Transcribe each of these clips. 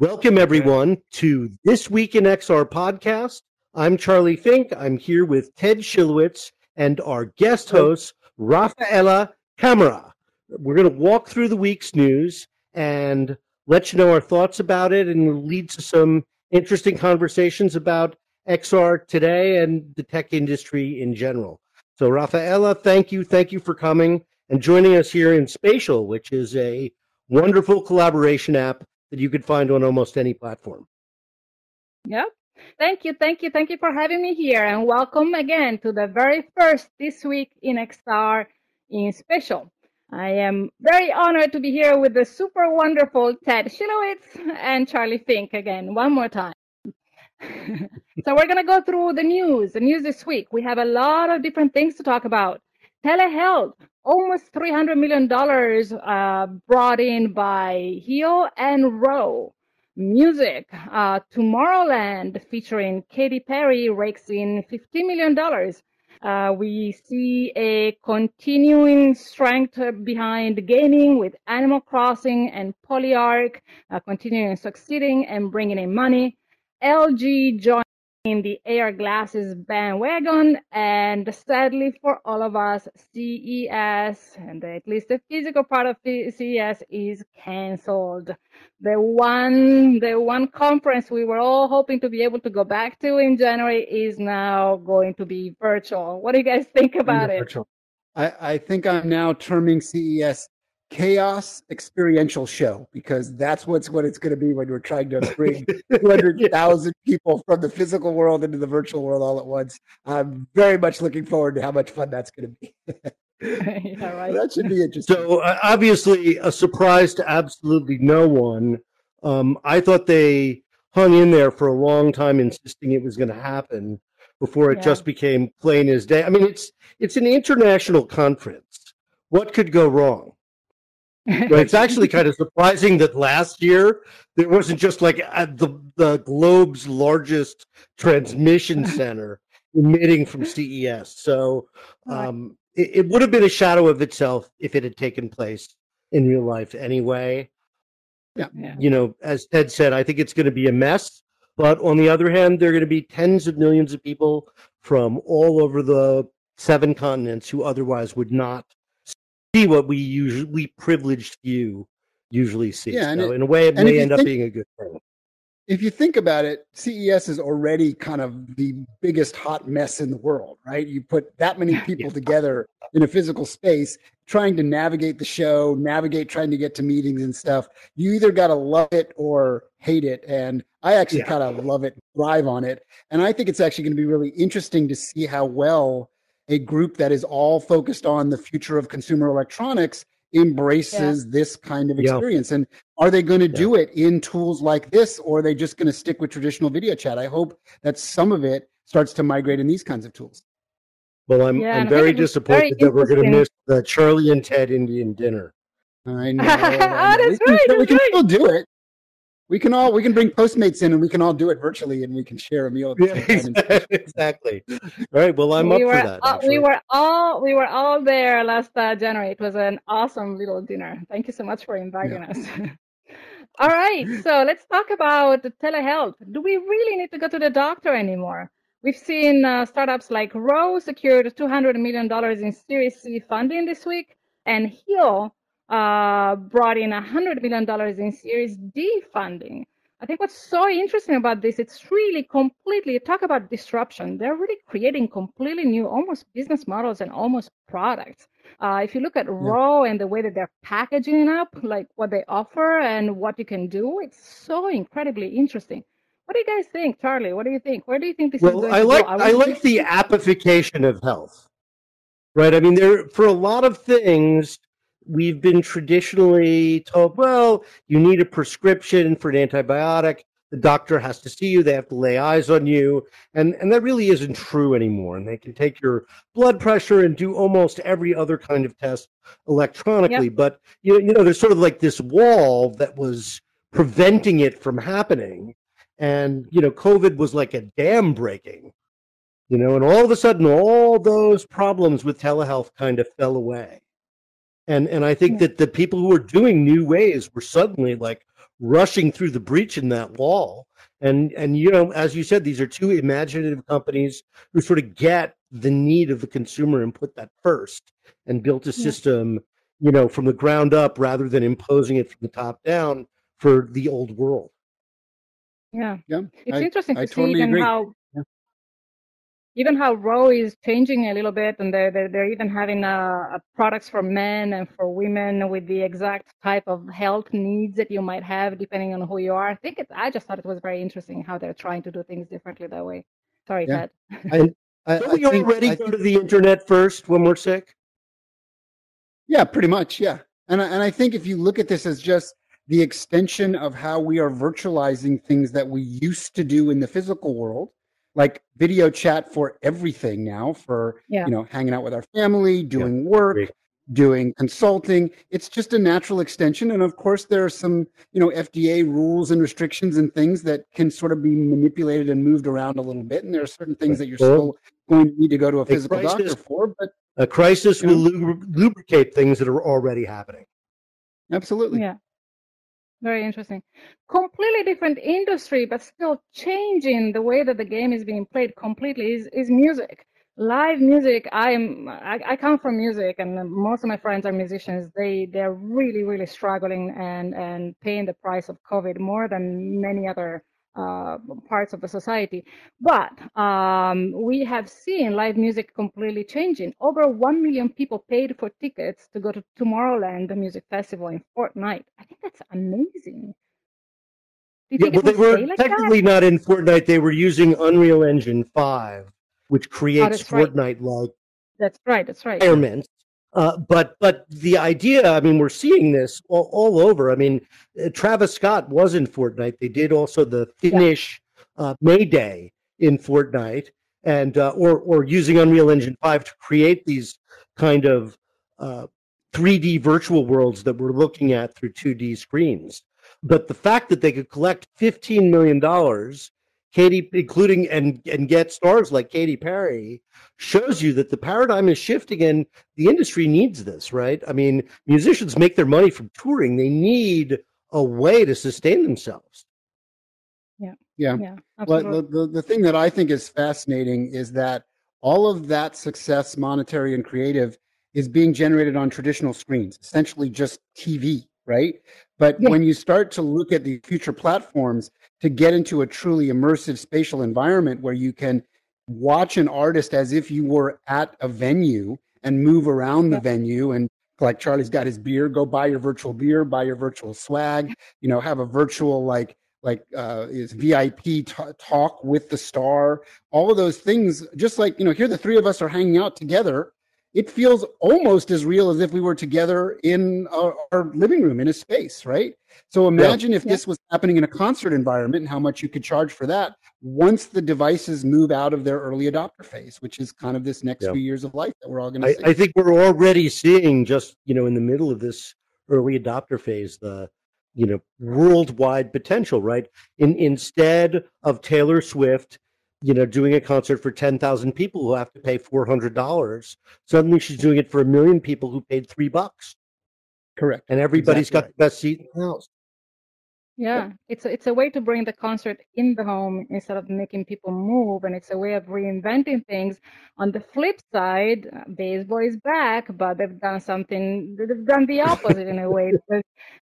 Welcome, everyone, to This Week in XR podcast. I'm Charlie Fink. I'm here with Ted Schilowitz and our guest host, Rafaela Camera. We're going to walk through the week's news and let you know our thoughts about it and lead to some interesting conversations about XR today and the tech industry in general. So, Rafaela, thank you. Thank you for coming and joining us here in Spatial, which is a wonderful collaboration app that you could find on almost any platform. Yep. Thank you, thank you, thank you for having me here, and welcome again to the very first this week in XR in Spatial. I am very honored to be here with the super wonderful Ted Schilowitz and Charlie Fink again, one more time. so we're going to go through the news, the news this week. We have a lot of different things to talk about. Telehealth, almost $300 million uh, brought in by Heal and Ro. Music, uh, Tomorrowland featuring Katy Perry rakes in $50 million. Uh, we see a continuing strength behind gaming with Animal Crossing and Polyarc uh, continuing succeeding and bringing in money. LG joined in the AR glasses bandwagon, and sadly for all of us, CES and at least the physical part of CES is canceled. The one, the one conference we were all hoping to be able to go back to in January is now going to be virtual. What do you guys think about it? Virtual. I, I think I'm now terming CES chaos experiential show because that's what's what it's going to be when we're trying to bring 200,000 people from the physical world into the virtual world all at once. I'm very much looking forward to how much fun that's going to be. yeah, right. That should be interesting. So, uh, obviously, a surprise to absolutely no one. Um, I thought they hung in there for a long time, insisting it was going to happen before it yeah. just became plain as day. I mean, it's it's an international conference. What could go wrong? But it's actually kind of surprising that last year there wasn't just like the the globe's largest transmission center emitting from CES. So um, it, it, would have been a shadow of itself if it had taken place in real life anyway. Yeah. You know, as Ted said, I think it's going to be a mess. But on the other hand, there are going to be tens of millions of people from all over the seven continents who otherwise would not see what we usually privileged few usually see. Yeah, so it, in a way, it may end think, up being a good thing. If you think about it, CES is already kind of the biggest hot mess in the world, right? You put that many people yeah. together in a physical space, trying to navigate the show, navigate trying to get to meetings and stuff. You either got to love it or hate it. And I actually yeah. kind of love it, thrive on it. And I think it's actually going to be really interesting to see how well a group that is all focused on the future of consumer electronics embraces yeah. this kind of experience. Yeah. And are they going to do it in tools like this, or are they just going to stick with traditional video chat? I hope that some of it starts to migrate in these kinds of tools. Well, I'm, yeah, I'm very disappointed very that we're going to miss the Charlie and Ted Indian dinner. I know. oh, that's we can, right, we can right. still do it we can all we can bring Postmates in and we can all do it virtually and we can share a meal. Yeah, exactly. All right. Well, I'm we up were, for that. Uh, we were all we were all there last uh, January. It was an awesome little dinner. Thank you so much for inviting yeah. us. all right. So let's talk about telehealth. Do we really need to go to the doctor anymore? We've seen uh, startups like Ro secured $200 million in Series C funding this week, and Heal uh, brought in $100 million in Series D funding. I think what's so interesting about this, it's really completely talk about disruption. They're really creating completely new, almost business models and almost products. Uh, if you look at yeah. And the way that they're packaging it up, like what they offer and what you can do, it's so incredibly interesting. What do you guys think, Charlie? What do you think? Where do you think this well, is going I like, I, I like the appification of health, right? I mean, there for a lot of things, we've been traditionally told, well, you need a prescription for an antibiotic. The doctor has to see you. They have to lay eyes on you. And, and that really isn't true anymore. And they can take your blood pressure and do almost every other kind of test electronically. Yep. But, you know, you know, there's sort of like this wall that was preventing it from happening. And, you know, COVID was like a dam breaking, you know, and all of a sudden, all those problems with telehealth kind of fell away and and I think that the people who were doing new ways were suddenly like rushing through the breach in that wall. And and you know, as you said, these are two imaginative companies who sort of get the need of the consumer and put that first and built a system, yeah. you know, from the ground up rather than imposing it from the top down for the old world. Yeah. Yeah. It's I, interesting to I see totally even agree. how even how Ro is changing a little bit, and they're they're, they're even having uh, products for men and for women with the exact type of health needs that you might have depending on who you are. I think it. I just thought it was very interesting how they're trying to do things differently that way. Sorry, yeah. Ted. I, I, we think, already I go to the internet first when we're sick? Yeah, pretty much. Yeah, and and I think if you look at this as just the extension of how we are virtualizing things that we used to do in the physical world like video chat for everything now for yeah. you know hanging out with our family doing yeah. work Great. doing consulting it's just a natural extension and of course there are some you know fda rules and restrictions and things that can sort of be manipulated and moved around a little bit and there are certain things that you're still going to need to go to a physical a crisis, doctor for but a crisis will know. lubricate things that are already happening absolutely yeah very interesting. Completely different industry, but still changing the way that the game is being played completely is, is music. Live music, I'm I, I come from music and most of my friends are musicians. They they're really, really struggling and, and paying the price of COVID more than many other uh, parts of the society. But um, we have seen live music completely changing. Over 1 million people paid for tickets to go to Tomorrowland, the music festival in Fortnite. I think that's amazing. Yeah, but they were like technically that? not in Fortnite. They were using Unreal Engine 5, which oh, creates oh, Fortnite like that's right. That's right. Environments uh, but but the idea, I mean, we're seeing this all, all, over. I mean, uh, Travis Scott was in Fortnite. They did also the Finnish uh, May Day in Fortnite, and uh, or or using Unreal Engine five to create these kind of 3D uh, virtual worlds that we're looking at through 2D screens. But the fact that they could collect fifteen million dollars Katy, including and and get stars like Katy Perry, shows you that the paradigm is shifting and the industry needs this, right? I mean, musicians make their money from touring; they need a way to sustain themselves. Yeah, yeah. yeah well, the, the the thing that I think is fascinating is that all of that success, monetary and creative, is being generated on traditional screens, essentially just TV, right? But yeah. when you start to look at the future platforms to get into a truly immersive spatial environment where you can watch an artist as if you were at a venue and move around the yeah. venue and like Charlie's got his beer, go buy your virtual beer, buy your virtual swag, you know, have a virtual like like uh is VIP t- talk with the star, all of those things just like, you know, here the three of us are hanging out together it feels almost as real as if we were together in our, our living room in a space, right? So imagine yeah. if yeah. this was happening in a concert environment and how much you could charge for that once the devices move out of their early adopter phase, which is kind of this next yeah. few years of life that we're all going to see. I think we're already seeing just, you know, in the middle of this early adopter phase, the, you know, worldwide potential, right? In, instead of Taylor Swift you know, doing a concert for 10,000 people who have to pay $400. Suddenly she's doing it for a million people who paid three bucks. Correct. And everybody's exactly got the best seat in the house. Yeah, it's a, it's a way to bring the concert in the home instead of making people move, and it's a way of reinventing things. On the flip side, uh, baseball is back, but they've done something. They've done the opposite in a way.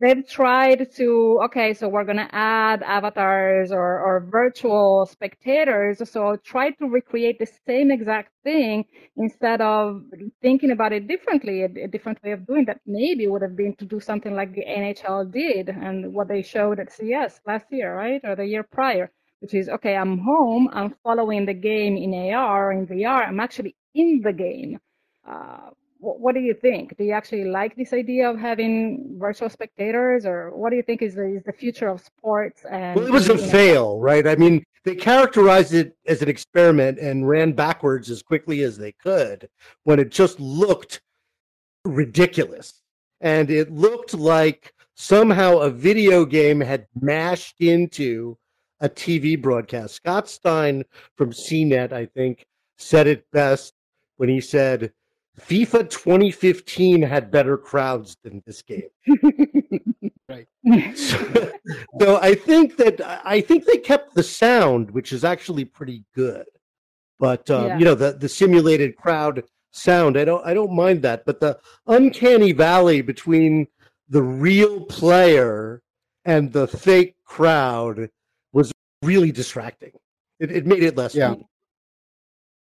They've tried to okay, so we're gonna add avatars or or virtual spectators. So try to recreate the same exact thing instead of thinking about it differently. A, a different way of doing that maybe would have been to do something like the NHL did and what they showed at CES last year, right? Or the year prior, which is okay, I'm home, I'm following the game in AR or in VR, I'm actually in the game. Uh, what, what, do you think? Do you actually like this idea of having virtual spectators, or what do you think is the, is the future of sports? And well, it was a fail, right? I mean, they characterized it as an experiment and ran backwards as quickly as they could when it just looked ridiculous. And it looked like somehow a video game had mashed into a TV broadcast. Scott Stein from CNET, I think, said it best when he said, FIFA 2015 had better crowds than this game. Right. so, so I think that I think they kept the sound, which is actually pretty good. But um, yeah. you know the the simulated crowd sound, I don't I don't mind that. But the uncanny valley between the real player and the fake crowd was really distracting. It, it made it less yeah. fun.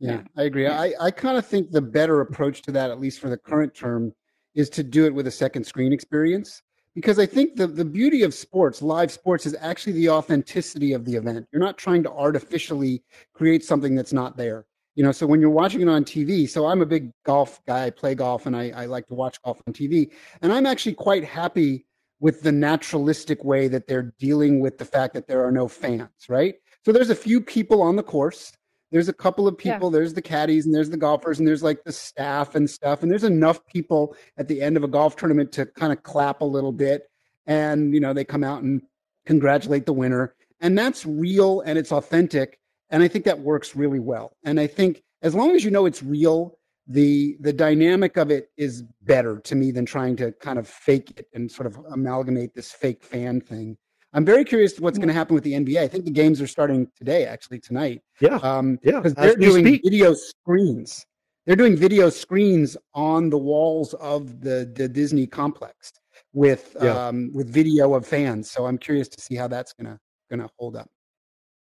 Yeah, I agree. I, I kind of think the better approach to that, at least for the current term, is to do it with a second screen experience. Because I think the, the beauty of sports, live sports, is actually the authenticity of the event. You're not trying to artificially create something that's not there. You know, so when you're watching it on TV, so I'm a big golf guy, I play golf, and I, I like to watch golf on TV. And I'm actually quite happy with the naturalistic way that they're dealing with the fact that there are no fans, right? So there's a few people on the course. There's a couple of people. Yeah. There's the caddies and there's the golfers and there's like the staff and stuff. And there's enough people at the end of a golf tournament to kind of clap a little bit. And, you know, they come out and congratulate the winner. And that's real and it's authentic. And I think that works really well. And I think as long as you know it's real, the the dynamic of it is better to me than trying to kind of fake it and sort of amalgamate this fake fan thing. I'm very curious what's going to happen with the NBA. I think the games are starting today, actually tonight. Yeah, um, yeah, because they're doing speak. video screens. They're doing video screens on the walls of the the Disney complex with yeah. um, with video of fans. So I'm curious to see how that's gonna gonna hold up.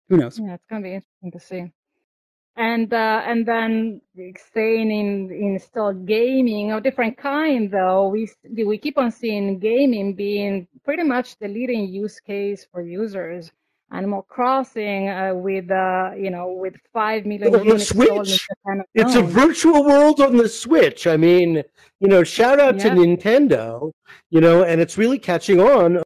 Who knows? Yeah, it's gonna be interesting to see and uh, and then staying in in still gaming of different kind though we we keep on seeing gaming being pretty much the leading use case for users Animal Crossing uh, with uh, you know with five million on the Switch. It's a virtual world on the Switch. I mean, you know, shout out yeah. to Nintendo. You know, and it's really catching on.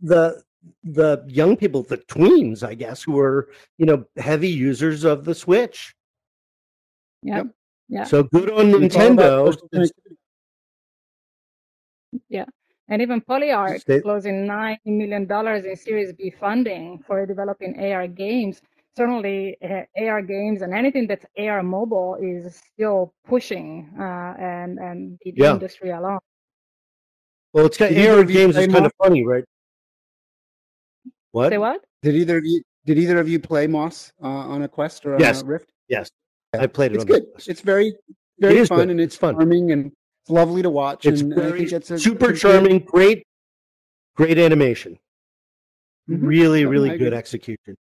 The the young people, the tweens, I guess, who are you know heavy users of the Switch. Yep. Yeah. So good on Nintendo. Yeah. And even Polyarc State. closing $9 million in Series B funding for developing AR games. Certainly, uh, AR games and anything that's AR mobile is still pushing uh, and, and the yeah. industry along. Well, it's kind of, AR games is kind of funny, right? What? Say what? Did either of you did either of you play Moss uh, on a Quest or yes. a Rift? Yes, I played it. It's good. It's very very it fun good. and it's fun. charming and it's lovely to watch. It's and very, I think it's a, super it's charming. Good. Great, great animation. Mm-hmm. Really, really good execution.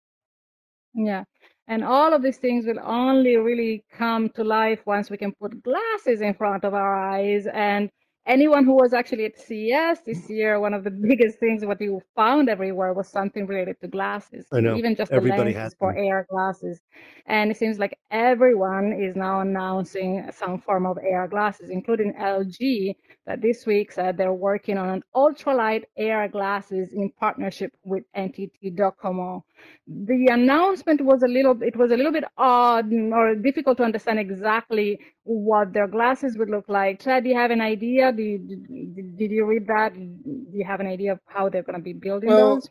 Yeah. And all of these things will only really come to life once we can put glasses in front of our eyes and anyone who was actually at CES this year, one of the biggest things what you found everywhere was something related to glasses. I know. Even just Everybody the lenses for AR glasses. And it seems like everyone is now announcing some form of AR glasses, including LG, that this week said they're working on an ultralight AR glasses in partnership with NTT Docomo. The announcement was a little it was a little bit odd or difficult to understand exactly what their glasses would look like. Chad, do you have an idea? Do you, did, did you read that? Do you have an idea of how they're going to be building well, those?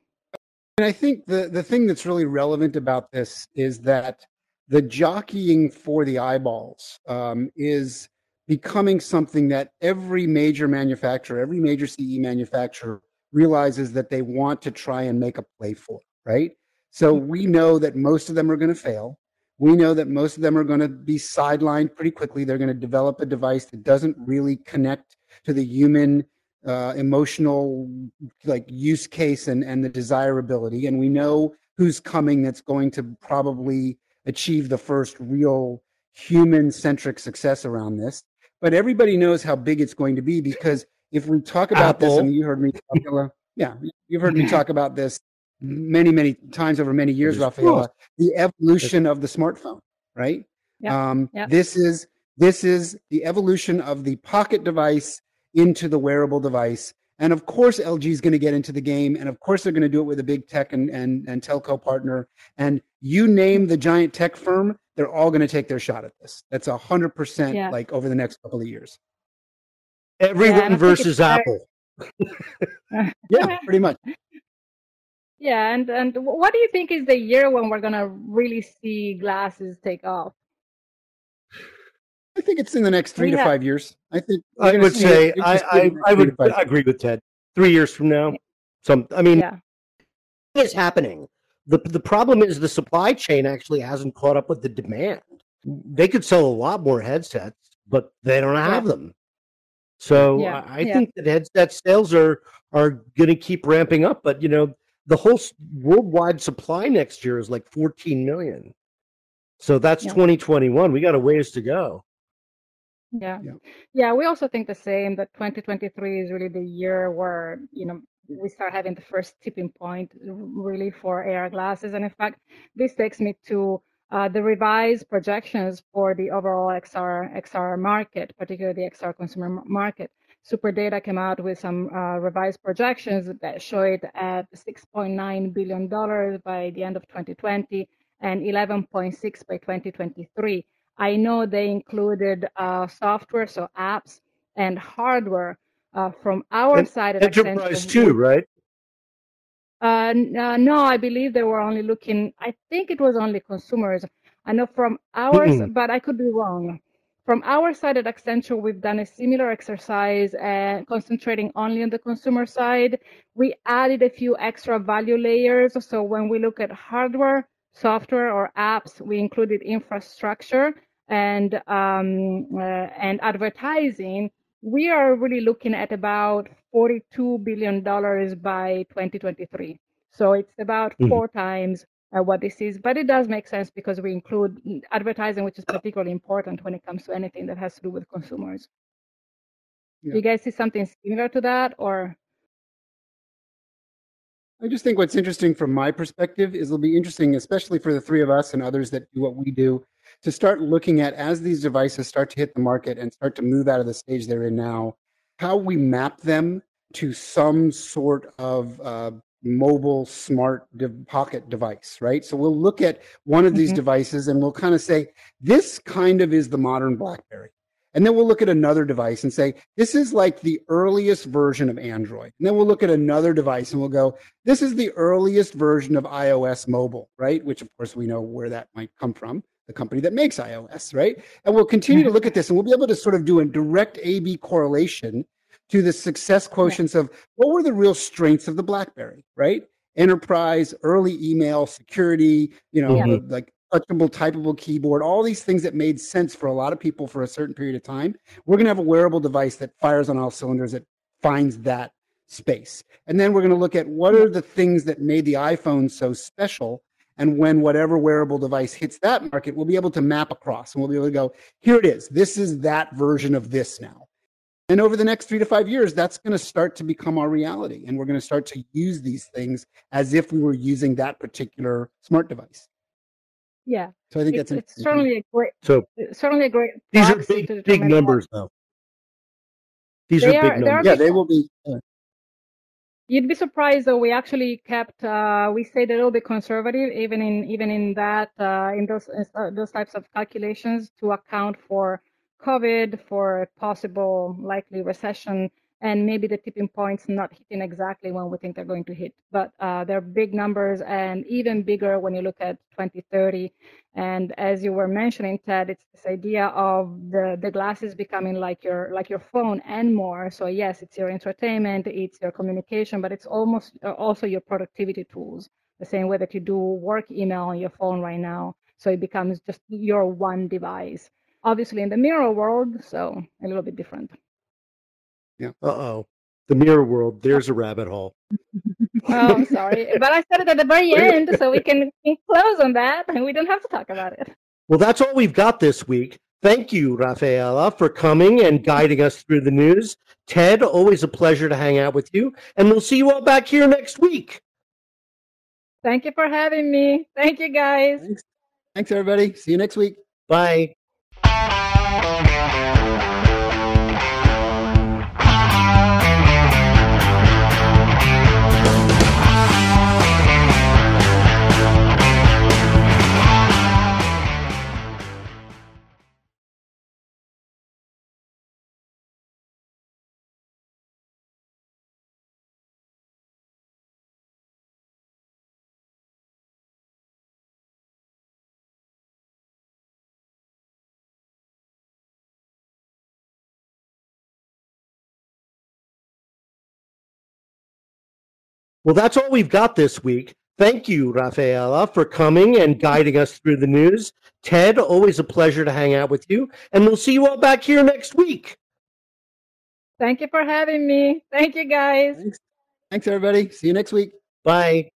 And I think the, the thing that's really relevant about this is that the jockeying for the eyeballs um, is becoming something that every major manufacturer, every major CE manufacturer realizes that they want to try and make a play for, right? So we know that most of them are going to fail. We know that most of them are going to be sidelined pretty quickly. They're going to develop a device that doesn't really connect to the human uh, emotional like use case and, and the desirability. And we know who's coming that's going to probably achieve the first real human centric success around this. But everybody knows how big it's going to be because if we talk about Apple. this, and you heard me, yeah, you've heard me talk about this many, many times over many years, Rafaela, the evolution of the smartphone, right? Yeah. Um, yeah. This is this is the evolution of the pocket device into the wearable device. And of course, LG is going to get into the game. And of course, they're going to do it with a big tech and, and, and telco partner. And you name the giant tech firm, they're all going to take their shot at this. That's a hundred percent like over the next couple of years. Everyone yeah, versus Apple. yeah, pretty much. Yeah, and and what do you think is the year when we're gonna really see glasses take off? I think it's in the next three to five years. I think I would say I, I, I would agree with Ted. three years from now. Some, I mean, yeah. is happening. The, the problem is the supply chain actually hasn't caught up with the demand. They could sell a lot more headsets, but they don't have yeah. them. So yeah. I, I yeah. think that headset sales are are going to keep ramping up. But you know, the whole worldwide supply next year is like 14 million. So that's 2021. We got a ways to go. Yeah. yeah. Yeah. We also think the same that 2023 is really the year where, you know, we start having the first tipping point really for AR glasses. And in fact, this takes me to uh, the revised projections for the overall XR XR market, particularly the XR consumer market. Superdata came out with some uh, revised projections that show it at 6.9 billion dollars by the end of 2020 and 11.6 by 2023. I know they included uh, software, so apps and hardware uh, from our and side. At enterprise too, right? Uh, uh, no, I believe they were only looking. I think it was only consumers. I know from ours, mm-hmm. but I could be wrong. From our side at Accenture, we've done a similar exercise and concentrating only on the consumer side. We added a few extra value layers. So when we look at hardware, software, or apps, we included infrastructure and um, uh, and advertising we are really looking at about $42 billion by 2023. So it's about mm-hmm. four times uh, what this is, but it does make sense because we include advertising, which is particularly important when it comes to anything that has to do with consumers. Yeah. Do you guys see something similar to that or? I just think what's interesting from my perspective is it'll be interesting, especially for the three of us and others that do what we do, to start looking at as these devices start to hit the market and start to move out of the stage they're in now, how we map them to some sort of uh, mobile smart de- pocket device, right? So we'll look at one of these mm-hmm. devices and we'll kind of say, this kind of is the modern BlackBerry. And then we'll look at another device and say, this is like the earliest version of Android. And then we'll look at another device and we'll go, this is the earliest version of iOS mobile, right? Which of course we know where that might come from the company that makes iOS, right? And we'll continue to look at this and we'll be able to sort of do a direct A B correlation to the success quotients of what were the real strengths of the BlackBerry, right? Enterprise, early email, security, you know, yeah. like touchable, typable keyboard, all these things that made sense for a lot of people for a certain period of time. We're going to have a wearable device that fires on all cylinders that finds that space. And then we're going to look at what are the things that made the iPhone so special and when whatever wearable device hits that market, we'll be able to map across and we'll be able to go, here it is. This is that version of this now. And over the next three to five years, that's going to start to become our reality. And we're going to start to use these things as if we were using that particular smart device. Yeah. So I think it's, that's it's certainly a great. So certainly a great. These are big, big numbers, though. These they are, big numbers. Yeah, they will be. Uh, You'd be surprised though. We actually kept uh, we stayed a little bit conservative, even in even in that uh, in those uh, those types of calculations to account for COVID, for a possible likely recession, and maybe the tipping points not hitting exactly when we think they're going to hit. But uh, they're big numbers and even bigger when you look at 2030. And as you were mentioning, Ted, it's this idea of the, the glasses becoming like your like your phone and more. So yes, it's your entertainment, it's your communication, but it's almost uh, also your productivity tools. The same way that you do work email on your phone right now. So it becomes just your one device. Obviously in the mirror world, so a little bit different. Yeah. Uh oh. The mirror world. There's a rabbit hole. oh, I'm sorry. But I said it at the very end, so we can close on that and we don't have to talk about it. Well, that's all we've got this week. Thank you, Rafaela, for coming and guiding us through the news. Ted, always a pleasure to hang out with you. And we'll see you all back here next week. Thank you for having me. Thank you, guys. Thanks, Thanks everybody. See you next week. Bye. Well, that's all we've got this week. Thank you, Rafaela, for coming and guiding us through the news. Ted, always a pleasure to hang out with you. And we'll see you all back here next week. Thank you for having me. Thank you, guys. Thanks, Thanks everybody. See you next week. Bye.